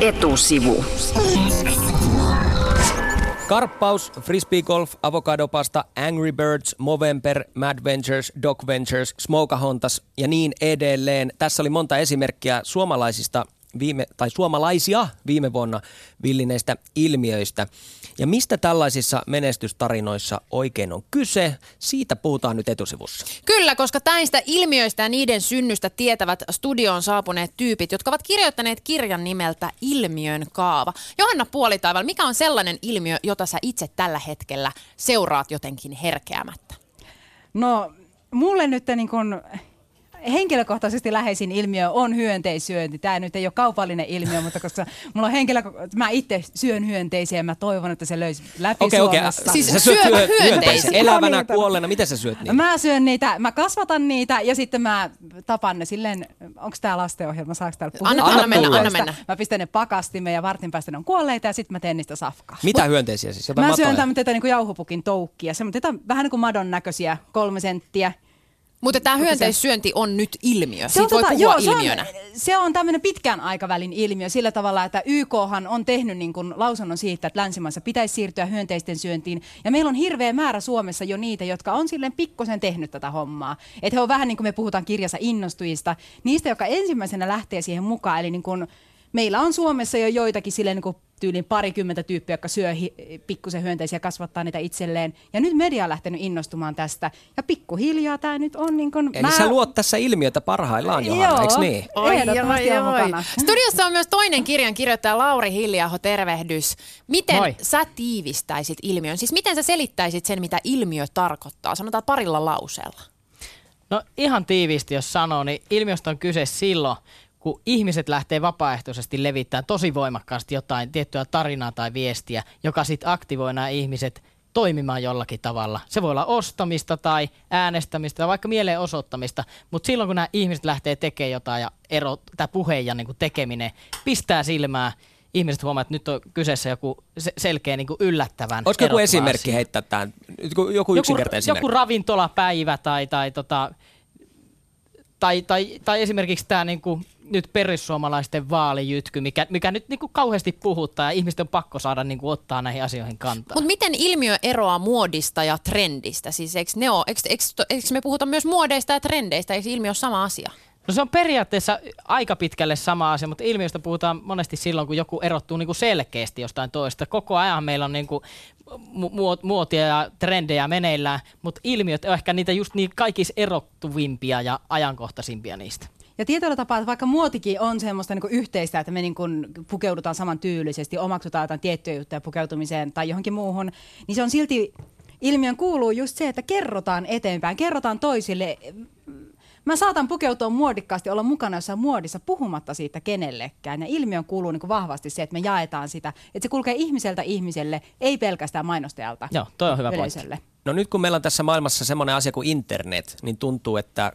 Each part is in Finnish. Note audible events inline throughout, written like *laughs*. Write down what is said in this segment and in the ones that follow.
Etusivu. Karppaus, Frisbee Golf, Avocadopasta, Angry Birds, Movember, Mad Ventures, Dog Ventures, Smokahontas ja niin edelleen. Tässä oli monta esimerkkiä suomalaisista viime, tai suomalaisia viime vuonna villineistä ilmiöistä. Ja mistä tällaisissa menestystarinoissa oikein on kyse, siitä puhutaan nyt etusivussa. Kyllä, koska näistä ilmiöistä ja niiden synnystä tietävät studioon saapuneet tyypit, jotka ovat kirjoittaneet kirjan nimeltä Ilmiön kaava. Johanna Puolitaival, mikä on sellainen ilmiö, jota sä itse tällä hetkellä seuraat jotenkin herkeämättä? No, mulle nyt niin kun henkilökohtaisesti läheisin ilmiö on hyönteisyönti. Tämä nyt ei ole kaupallinen ilmiö, mutta koska mulla on henkilö, mä itse syön hyönteisiä ja mä toivon, että se löysi läpi Okei, okei. Suomessa. Siis sä syöt hyö- hyönteisiä? hyönteisiä. Elävänä, Niitä. kuolleena, mitä sä syöt niin? Mä syön niitä, mä kasvatan niitä ja sitten mä tapan ne silleen, onko tää lastenohjelma, saako täällä puhua? Anna- anna mennä, anna mennä. Mä pistän ne pakastimeen ja vartin päästä ne on kuolleita ja sitten mä teen niistä safkaa. Mitä hyönteisiä siis? Jotain Mä syön matoja? tämmöitä niin jauhupukin toukkia, semmoita vähän niin kuin madon näköisiä, kolme senttiä. Mutta tämä hyönteissyönti on nyt ilmiö. Se Siitä on, voi tota- puhua se on- ilmiönä. Se on tämmöinen pitkän aikavälin ilmiö sillä tavalla, että YKhan on tehnyt niin kuin lausunnon siitä, että länsimaissa pitäisi siirtyä hyönteisten syöntiin. Ja meillä on hirveä määrä Suomessa jo niitä, jotka on silleen pikkusen tehnyt tätä hommaa. Että he on vähän niin kuin me puhutaan kirjassa innostujista, niistä, jotka ensimmäisenä lähtee siihen mukaan. Eli niin kuin meillä on Suomessa jo joitakin silleen niin kuin tyyliin parikymmentä tyyppiä, jotka syö hi- pikkusen hyönteisiä ja kasvattaa niitä itselleen. Ja nyt media on lähtenyt innostumaan tästä. Ja pikkuhiljaa tämä nyt on niin kuin... Eli sä luot tässä ilmiötä parhaillaan, Johanna, Joo. eikö niin? Ehdottomasti on mukana. Studiossa on myös toinen kirjan kirjoittaja Lauri Hilliaho, tervehdys. Miten Moi. sä tiivistäisit ilmiön? Siis miten sä selittäisit sen, mitä ilmiö tarkoittaa? Sanotaan parilla lauseella. No ihan tiiviisti, jos sanoo, niin ilmiöstä on kyse silloin, kun ihmiset lähtee vapaaehtoisesti levittämään tosi voimakkaasti jotain tiettyä tarinaa tai viestiä, joka sitten aktivoi nämä ihmiset toimimaan jollakin tavalla. Se voi olla ostamista tai äänestämistä tai vaikka mielenosoittamista, mutta silloin kun nämä ihmiset lähtee tekemään jotain ja ero, tämä puhe ja niin kuin tekeminen pistää silmää, ihmiset huomaa, että nyt on kyseessä joku se- selkeä niin kuin yllättävän Olisiko joku esimerkki asia. heittää tämän? Joku, joku yksinkertainen joku esimerkki. ravintolapäivä tai, tai, tota, tai, tai, tai esimerkiksi tämä niinku, nyt perussuomalaisten vaalijytky, mikä, mikä nyt niinku kauheasti puhuttaa ja ihmisten on pakko saada niinku, ottaa näihin asioihin kantaa. Mutta miten ilmiö eroaa muodista ja trendistä? Siis eikö, ne ole, eikö, eikö, eikö me puhuta myös muodeista ja trendeistä? Eikö ilmiö ole sama asia? No se on periaatteessa aika pitkälle sama asia, mutta ilmiöstä puhutaan monesti silloin, kun joku erottuu niinku selkeästi jostain toista. Koko ajan meillä on mu- muot- muotia ja trendejä meneillään, mutta ilmiöt on ehkä niitä just niin kaikista erottuvimpia ja ajankohtaisimpia niistä. Ja tietyllä tapaa, että vaikka muotikin on semmoista niin yhteistä, että me niin kuin pukeudutaan saman tyylisesti, omaksutaan jotain tiettyjä juttuja pukeutumiseen tai johonkin muuhun, niin se on silti, ilmiön kuuluu just se, että kerrotaan eteenpäin, kerrotaan toisille. Mä saatan pukeutua muodikkaasti, olla mukana jossain muodissa puhumatta siitä kenellekään. Ja ilmiön kuuluu niin kuin vahvasti se, että me jaetaan sitä, että se kulkee ihmiseltä ihmiselle, ei pelkästään mainostajalta Joo, toi on hyvä pointti. yleisölle. No nyt kun meillä on tässä maailmassa semmoinen asia kuin internet, niin tuntuu, että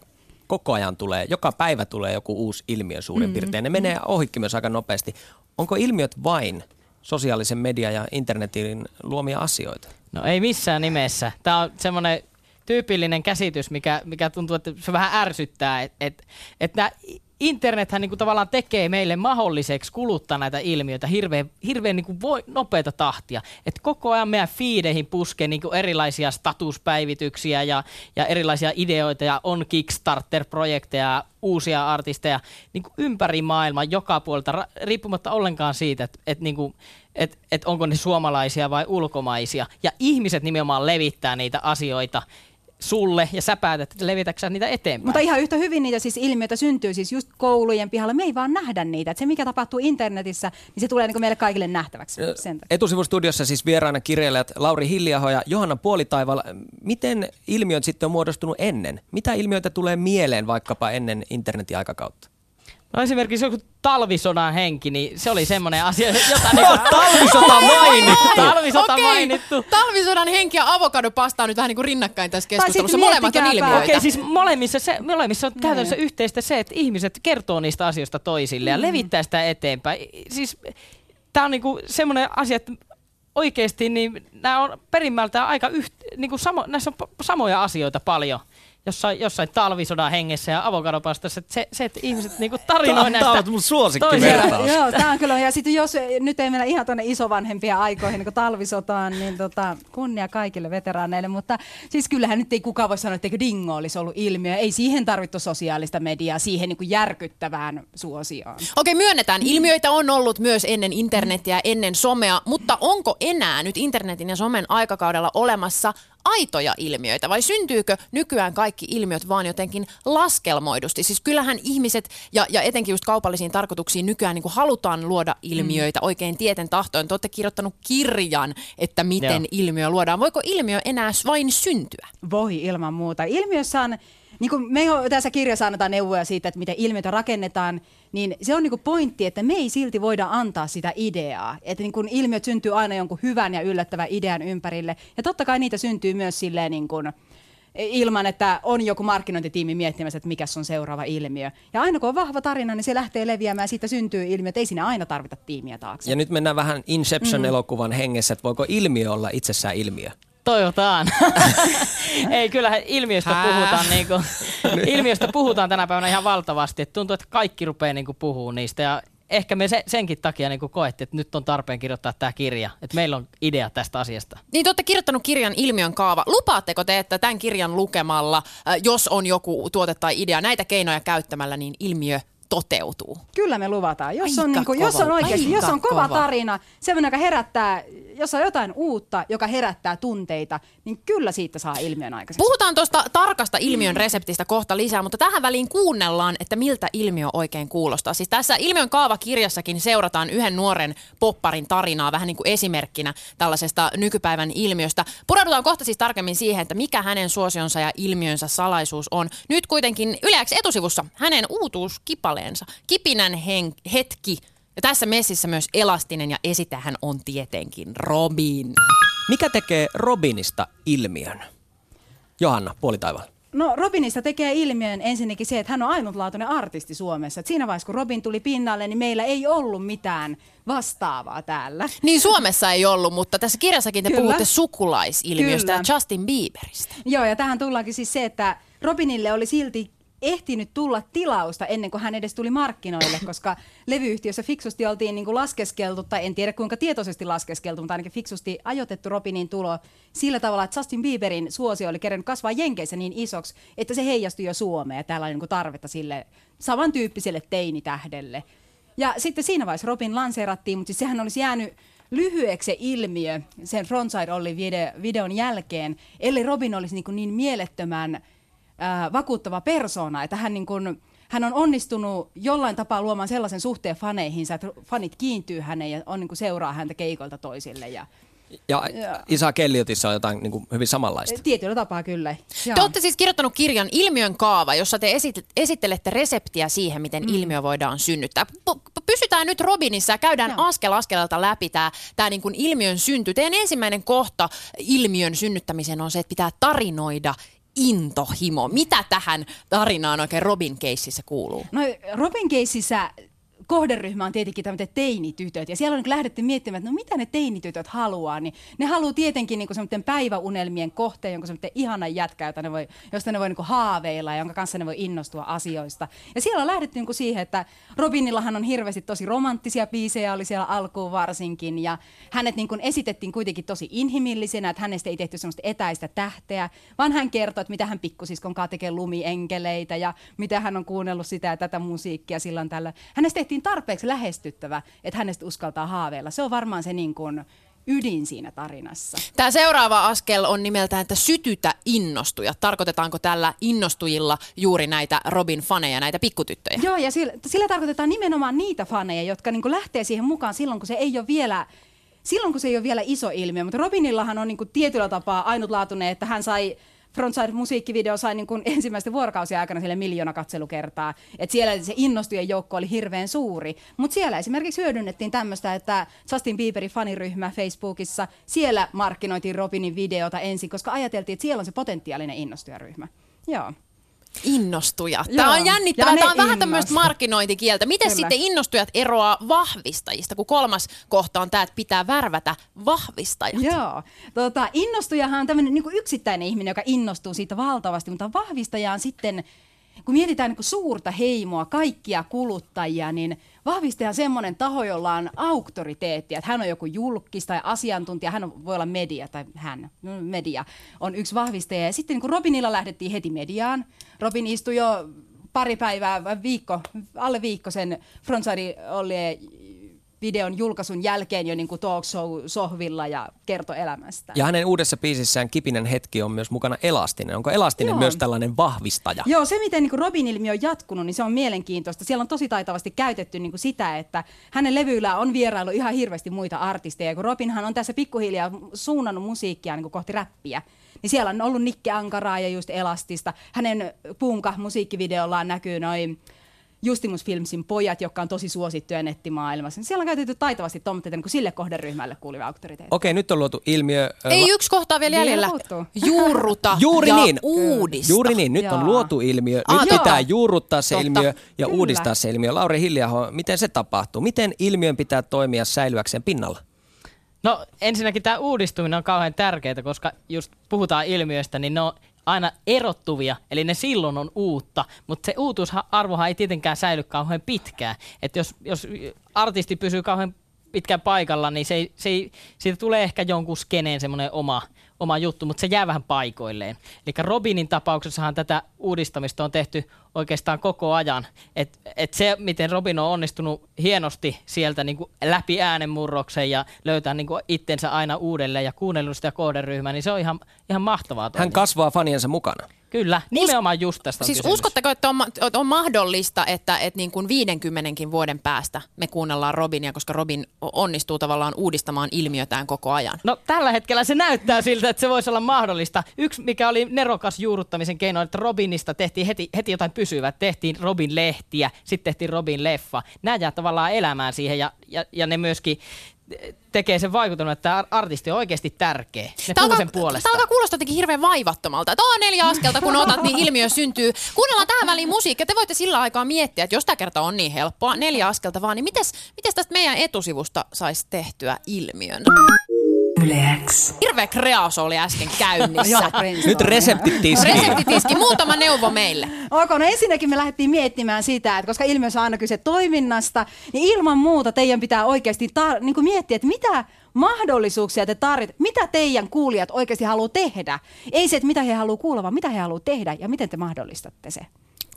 koko ajan tulee, joka päivä tulee joku uusi ilmiö suurin piirtein. Ne menee ohikin myös aika nopeasti. Onko ilmiöt vain sosiaalisen median ja internetin luomia asioita? No ei missään nimessä. Tämä on semmoinen tyypillinen käsitys, mikä, mikä tuntuu, että se vähän ärsyttää, että et, et nää internethän niinku tavallaan tekee meille mahdolliseksi kuluttaa näitä ilmiöitä hirveän, hirveän niinku voi, nopeata tahtia. Et koko ajan meidän feedeihin puskee niinku erilaisia statuspäivityksiä ja, ja erilaisia ideoita ja on Kickstarter-projekteja, uusia artisteja niinku ympäri maailmaa joka puolelta, riippumatta ollenkaan siitä, että et niinku, et, et onko ne suomalaisia vai ulkomaisia. Ja ihmiset nimenomaan levittää niitä asioita sulle ja sä päätät, että levitätkö sä niitä eteenpäin. Mutta ihan yhtä hyvin niitä siis ilmiöitä syntyy siis just koulujen pihalla. Me ei vaan nähdä niitä. Et se, mikä tapahtuu internetissä, niin se tulee niin meille kaikille nähtäväksi. Sen takia. Etusivustudiossa siis vieraana kirjailijat Lauri Hilliaho ja Johanna Puolitaival. Miten ilmiöt sitten on muodostunut ennen? Mitä ilmiöitä tulee mieleen vaikkapa ennen internetin aikakautta? No esimerkiksi joku talvisodan henki, niin se oli semmoinen asia, jota niinku... *laughs* Talvisota mainittu! Talvisota Okei, mainittu. Talvisodan henki ja avokadopasta on nyt vähän niin kuin rinnakkain tässä keskustelussa. Molemmat on ilmiöitä. Okei, siis molemmissa, se, molemmissa on käytännössä yhteistä se, että ihmiset kertoo niistä asioista toisille ja levittää sitä eteenpäin. Siis tämä on niinku semmoinen asia, että oikeasti niin nämä on perimmältään aika yht, niinku samo, näissä on samoja asioita paljon. Jossain, jossain talvisodan hengessä ja avokadopastassa. että Se, se, että ihmiset niinku tarinoi Tämä näistä. on mun suosikki. Joo, tämä on kyllä. Ja sitten jos nyt ei mennä ihan tuonne isovanhempia aikoihin, niin kuin talvisotaan, niin tota, kunnia kaikille veteraaneille. Mutta siis kyllähän nyt ei kukaan voi sanoa, että dingo olisi ollut ilmiö. Ei siihen tarvittu sosiaalista mediaa, siihen niin kuin järkyttävään suosioon. Okei, myönnetään. Ilmiöitä on ollut myös ennen internetiä, ennen somea, mutta onko enää nyt internetin ja somen aikakaudella olemassa aitoja ilmiöitä vai syntyykö nykyään kaikki ilmiöt vaan jotenkin laskelmoidusti? Siis kyllähän ihmiset ja, ja etenkin just kaupallisiin tarkoituksiin nykyään niin kuin halutaan luoda ilmiöitä mm. oikein tieten tahtoen. Te olette kirjoittanut kirjan, että miten Joo. Joo. ilmiö luodaan. Voiko ilmiö enää vain syntyä? Voi ilman muuta. Ilmiössä on, niin kuin me tässä kirjassa annetaan neuvoja siitä, että miten ilmiötä rakennetaan, niin se on niin kuin pointti, että me ei silti voida antaa sitä ideaa. Että niin kuin ilmiöt syntyy aina jonkun hyvän ja yllättävän idean ympärille. Ja totta kai niitä syntyy myös silleen niin kuin, ilman, että on joku markkinointitiimi miettimässä, että mikä on seuraava ilmiö. Ja aina kun on vahva tarina, niin se lähtee leviämään ja siitä syntyy ilmiö. Että ei siinä aina tarvita tiimiä taakse. Ja nyt mennään vähän Inception-elokuvan hengessä, että voiko ilmiö olla itsessään ilmiö? Toivotaan. *laughs* Ei, kyllähän ilmiöstä Hää? puhutaan, niinku, *laughs* ilmiöstä puhutaan tänä päivänä ihan valtavasti. Et tuntuu, että kaikki rupeaa niinku puhuu niistä. Ja ehkä me se, senkin takia niinku koettiin, että nyt on tarpeen kirjoittaa tämä kirja. Että meillä on idea tästä asiasta. Niin te olette kirjoittanut kirjan Ilmiön kaava. Lupaatteko te, että tämän kirjan lukemalla, jos on joku tuote tai idea, näitä keinoja käyttämällä, niin ilmiö toteutuu? Kyllä me luvataan. Jos Aika on, niin kuin, jos kova. on oikeasti, jos on kova, kova. tarina, semmoinen, joka herättää, jos on jotain uutta, joka herättää tunteita, niin kyllä siitä saa ilmiön aikaiseksi. Puhutaan tuosta tarkasta ilmiön reseptistä kohta lisää, mutta tähän väliin kuunnellaan, että miltä ilmiö oikein kuulostaa. Siis tässä Ilmiön kaavakirjassakin seurataan yhden nuoren popparin tarinaa vähän niin kuin esimerkkinä tällaisesta nykypäivän ilmiöstä. Pureudutaan kohta siis tarkemmin siihen, että mikä hänen suosionsa ja ilmiönsä salaisuus on. Nyt kuitenkin yleäksi etusivussa hänen uutuuskipaleensa. Kipinän hen- hetki. Ja tässä messissä myös elastinen ja esitähän on tietenkin Robin. Mikä tekee Robinista ilmiön? Johanna, puolitaivaalla. No Robinista tekee ilmiön ensinnäkin se, että hän on ainutlaatuinen artisti Suomessa. Et siinä vaiheessa, kun Robin tuli pinnalle, niin meillä ei ollut mitään vastaavaa täällä. Niin Suomessa ei ollut, mutta tässä kirjassakin te Kyllä. puhutte sukulaisilmiöstä Kyllä. ja Justin Bieberistä. Joo, ja tähän tullaankin siis se, että Robinille oli silti ehtinyt tulla tilausta ennen kuin hän edes tuli markkinoille, *coughs* koska levyyhtiössä fiksusti oltiin niin kuin laskeskeltu, tai en tiedä kuinka tietoisesti laskeskeltu, mutta ainakin fiksusti ajoitettu Robinin tulo sillä tavalla, että Justin Bieberin suosio oli kerännyt kasvaa Jenkeissä niin isoksi, että se heijastui jo Suomeen, ja täällä oli niin kuin tarvetta sille samantyyppiselle teinitähdelle. Ja sitten siinä vaiheessa Robin lanseerattiin, mutta siis sehän olisi jäänyt lyhyeksi se ilmiö sen Frontside Olli video, videon jälkeen, ellei Robin olisi niin, niin mielettömän ää, vakuuttava persona, että hän, niin kuin, hän on onnistunut jollain tapaa luomaan sellaisen suhteen faneihinsa, että fanit kiintyy häneen ja on, niin kuin, seuraa häntä keikoilta toisille. Ja, Ja Isa Kelliotissa on jotain niin kuin, hyvin samanlaista. tietyllä tapaa kyllä. Joo. Te olette siis kirjoittanut kirjan Ilmiön kaava, jossa te esit- esittelette reseptiä siihen, miten mm. ilmiö voidaan synnyttää. P- pysytään nyt Robinissa ja käydään Joo. askel askeleelta läpi tämä tää niin kuin ilmiön synty. Teidän ensimmäinen kohta ilmiön synnyttämiseen on se, että pitää tarinoida intohimo. Mitä tähän tarinaan oikein Robin keississä kuuluu? No Robin keississä kohderyhmä on tietenkin tämmöiset teinitytöt, ja siellä on niin lähdetty miettimään, että no mitä ne teinitytöt haluaa, niin ne haluaa tietenkin niin semmoinen päiväunelmien kohteen, jonka semmoinen ihanan jätkä, jota ne voi, josta ne voi niin haaveilla ja jonka kanssa ne voi innostua asioista. Ja siellä on lähdetty niin siihen, että Robinillahan on hirveästi tosi romanttisia biisejä, oli siellä alkuun varsinkin, ja hänet niin esitettiin kuitenkin tosi inhimillisenä, että hänestä ei tehty semmoista etäistä tähteä, vaan hän kertoi, että mitä hän pikkusiskon tekee lumienkeleitä, ja mitä hän on kuunnellut sitä ja tätä musiikkia silloin tällä. Hänestä tehtiin tarpeeksi lähestyttävä, että hänestä uskaltaa haaveilla. Se on varmaan se niin kuin ydin siinä tarinassa. Tämä seuraava askel on nimeltään, että sytytä innostuja. Tarkoitetaanko tällä innostujilla juuri näitä Robin-faneja, näitä pikkutyttöjä? Joo, ja sillä, sillä tarkoitetaan nimenomaan niitä faneja, jotka niin lähtee siihen mukaan silloin, kun se ei ole vielä silloin kun se ei ole vielä iso ilmiö, mutta Robinillahan on niin kuin tietyllä tapaa ainutlaatuinen, että hän sai Frontside-musiikkivideo sai niin kuin ensimmäisten vuorokausien aikana sille miljoona katselukertaa. Et siellä se innostujen joukko oli hirveän suuri. Mutta siellä esimerkiksi hyödynnettiin tämmöistä, että Justin Bieberin faniryhmä Facebookissa, siellä markkinoitiin Robinin videota ensin, koska ajateltiin, että siellä on se potentiaalinen innostujaryhmä. Joo. Innostujat. Joo. Tämä on Ja jännittävää. Tämä on vähän tämmöistä markkinointikieltä. Miten Kyllä. sitten innostujat eroaa vahvistajista, kun kolmas kohta on tämä, että pitää värvätä vahvistajat? Joo. Tota, innostujahan on tämmöinen niin yksittäinen ihminen, joka innostuu siitä valtavasti, mutta vahvistaja on sitten, kun mietitään niin suurta heimoa, kaikkia kuluttajia, niin vahvistaja on semmoinen taho, jolla on auktoriteetti, että hän on joku julkis tai asiantuntija, hän on, voi olla media tai hän, media, on yksi vahvistaja. Ja sitten niin kun Robinilla lähdettiin heti mediaan, Robin istui jo pari päivää, viikko, alle viikko sen Frontside Ollie videon julkaisun jälkeen jo niin kuin talk show sohvilla ja kertoi elämästä. Ja hänen uudessa biisissään Kipinen hetki on myös mukana Elastinen. Onko Elastinen Joo. myös tällainen vahvistaja? Joo, se miten niin Robin-ilmiö on jatkunut, niin se on mielenkiintoista. Siellä on tosi taitavasti käytetty niin kuin sitä, että hänen levyillä on vierailu ihan hirveästi muita artisteja. Kun Robinhan on tässä pikkuhiljaa suunnannut musiikkia niin kuin kohti räppiä. Niin siellä on ollut Nikke Ankaraa ja just Elastista. Hänen Punka musiikkivideollaan näkyy noin Justimus Filmsin pojat, jotka on tosi suosittuja nettimaailmassa. Niin siellä on käytetty taitavasti tommoitteita niin sille kohderyhmälle kuuluvia auktoriteetteja. Okei, nyt on luotu ilmiö. Ei la- yksi kohta vielä Vielä jäljellä. puuttuu. *laughs* Juurruta *laughs* Juuri ja niin. uudista. Juuri niin, nyt on Joo. luotu ilmiö. Aa, Nyt totta. pitää juurruttaa se Totta. ilmiö ja Kyllä. uudistaa se ilmiö. Lauri Hiljaho, miten se tapahtuu? Miten ilmiön pitää toimia säilyäkseen pinnalla? No ensinnäkin tämä uudistuminen on kauhean tärkeää, koska just puhutaan ilmiöistä, niin ne on aina erottuvia, eli ne silloin on uutta, mutta se uutuusarvohan ei tietenkään säily kauhean pitkään. Että jos, jos artisti pysyy kauhean pitkään paikalla, niin se se siitä tulee ehkä jonkun skeneen semmoinen oma, oma juttu, mutta se jää vähän paikoilleen. Eli Robinin tapauksessahan tätä uudistamista on tehty oikeastaan koko ajan. Et, et se, miten Robin on onnistunut hienosti sieltä niin kuin läpi äänenmurroksen ja löytää niin kuin itsensä aina uudelleen ja kuunnellut sitä kohderyhmää, niin se on ihan, ihan mahtavaa Hän toimintaa. kasvaa faniensa mukana. Kyllä, nimenomaan just tästä on Siis kysymys. uskotteko, että on, että on mahdollista, että, että niin kuin 50 vuoden päästä me kuunnellaan Robinia, koska Robin onnistuu tavallaan uudistamaan ilmiötään koko ajan? No tällä hetkellä se näyttää siltä, että se voisi olla mahdollista. Yksi, mikä oli nerokas juurruttamisen keino, että Robinista tehtiin heti, heti jotain pysyvää. Tehtiin Robin-lehtiä, sitten tehtiin Robin-leffa. Nämä jää tavallaan elämään siihen ja, ja, ja ne myöskin tekee sen vaikutelman, että tämä artisti on oikeasti tärkeä. Ne Tämä puhuu sen alkaa, puolesta. tämä alkaa kuulostaa jotenkin hirveän vaivattomalta. Että on neljä askelta, kun otat, niin ilmiö syntyy. Kuunnellaan tähän väliin musiikkia. Te voitte sillä aikaa miettiä, että jos tämä kerta on niin helppoa, neljä askelta vaan, niin mites, mites tästä meidän etusivusta saisi tehtyä ilmiön? Yle X. Hirveä kreaso oli äsken *laughs* käynnissä. Nyt reseptit tiskiin. Reseptitiski, muutama neuvo meille. Ok, no ensinnäkin me lähdettiin miettimään sitä, että koska ilmiössä on aina kyse toiminnasta, niin ilman muuta teidän pitää oikeasti tar- niin kuin miettiä, että mitä mahdollisuuksia te tarvitset, mitä teidän kuulijat oikeasti haluaa tehdä. Ei se, että mitä he haluaa kuulla, vaan mitä he haluaa tehdä ja miten te mahdollistatte se.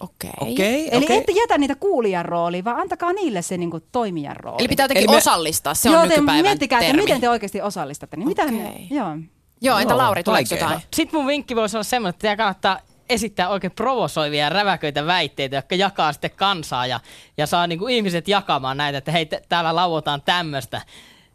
Okei. Okei, Eli okei. ette jätä niitä kuulijan rooliin, vaan antakaa niille se niin kuin toimijan rooli. Eli pitää jotenkin Eli me- osallistaa, se on Joo, te nykypäivän miettikää, että termi. miten te oikeasti osallistatte. Niin mitä ne, joo. Joo, entä Lauri, tuleeko jotain? Sitten mun vinkki voisi olla semmoinen, että teidän kannattaa esittää oikein provosoivia ja räväköitä väitteitä, jotka jakaa sitten kansaa ja, ja saa niinku ihmiset jakamaan näitä, että hei, täällä lauotaan tämmöistä.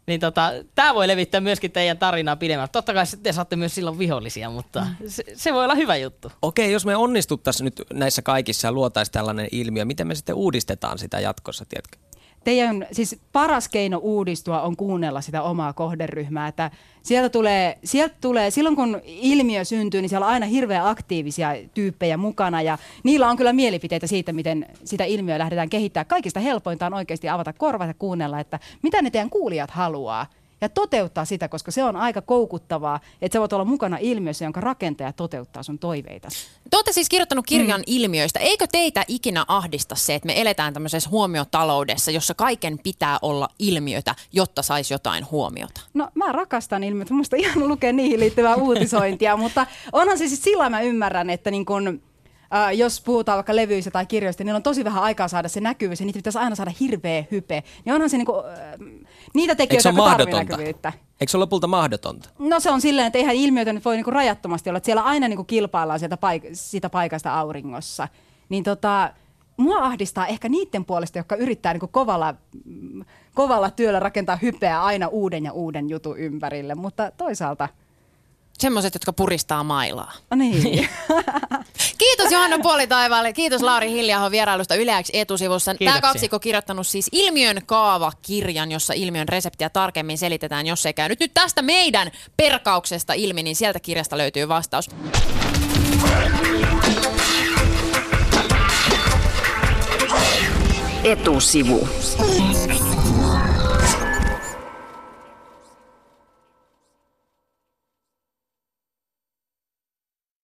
Niin tota, tämä voi levittää myöskin teidän tarinaa pidemmälle. Totta kai te saatte myös silloin vihollisia, mutta se, se voi olla hyvä juttu. Okei, jos me onnistuttaisiin nyt näissä kaikissa ja luotaisiin tällainen ilmiö, miten me sitten uudistetaan sitä jatkossa, tiedätkö? Teidän siis paras keino uudistua on kuunnella sitä omaa kohderyhmää. Että sieltä tulee, sieltä tulee, silloin kun ilmiö syntyy, niin siellä on aina hirveän aktiivisia tyyppejä mukana ja niillä on kyllä mielipiteitä siitä, miten sitä ilmiöä lähdetään kehittämään. Kaikista helpointa on oikeasti avata korvat ja kuunnella, että mitä ne teidän kuulijat haluaa ja toteuttaa sitä, koska se on aika koukuttavaa, että sä voit olla mukana ilmiössä, jonka rakentaja toteuttaa sun toiveita. Te olette siis kirjoittanut kirjan mm. ilmiöistä. Eikö teitä ikinä ahdista se, että me eletään tämmöisessä huomiotaloudessa, jossa kaiken pitää olla ilmiötä, jotta saisi jotain huomiota? No mä rakastan ilmiötä, musta ihan lukee niihin liittyvää uutisointia, *laughs* mutta onhan se siis sillä mä ymmärrän, että niin kun, äh, jos puhutaan vaikka levyistä tai kirjoista, niin niillä on tosi vähän aikaa saada se näkyvyys ja niitä pitäisi aina saada hirveä hype. Niin onhan se niin kun, äh, niitä tekijöitä, jotka mahdotonta? näkyvyyttä. Eikö se ole lopulta mahdotonta? No se on silleen, että eihän ilmiötä nyt voi niinku rajattomasti olla, että siellä aina niinku kilpaillaan sieltä paik- siitä paikasta auringossa. Niin tota, mua ahdistaa ehkä niiden puolesta, jotka yrittää niinku kovalla, kovalla työllä rakentaa hypeä aina uuden ja uuden jutun ympärille, mutta toisaalta, Semmoiset, jotka puristaa mailaa. No niin. *laughs* Kiitos Johanna Puolitaivaalle. Kiitos Lauri Hiljaho vierailusta Yleäksi etusivussa. Kiitoksia. Tämä kaksikko kirjoittanut siis ilmiön kaavakirjan, jossa ilmiön reseptiä tarkemmin selitetään, jos ei käynyt nyt tästä meidän perkauksesta ilmi, niin sieltä kirjasta löytyy vastaus. Etusivu.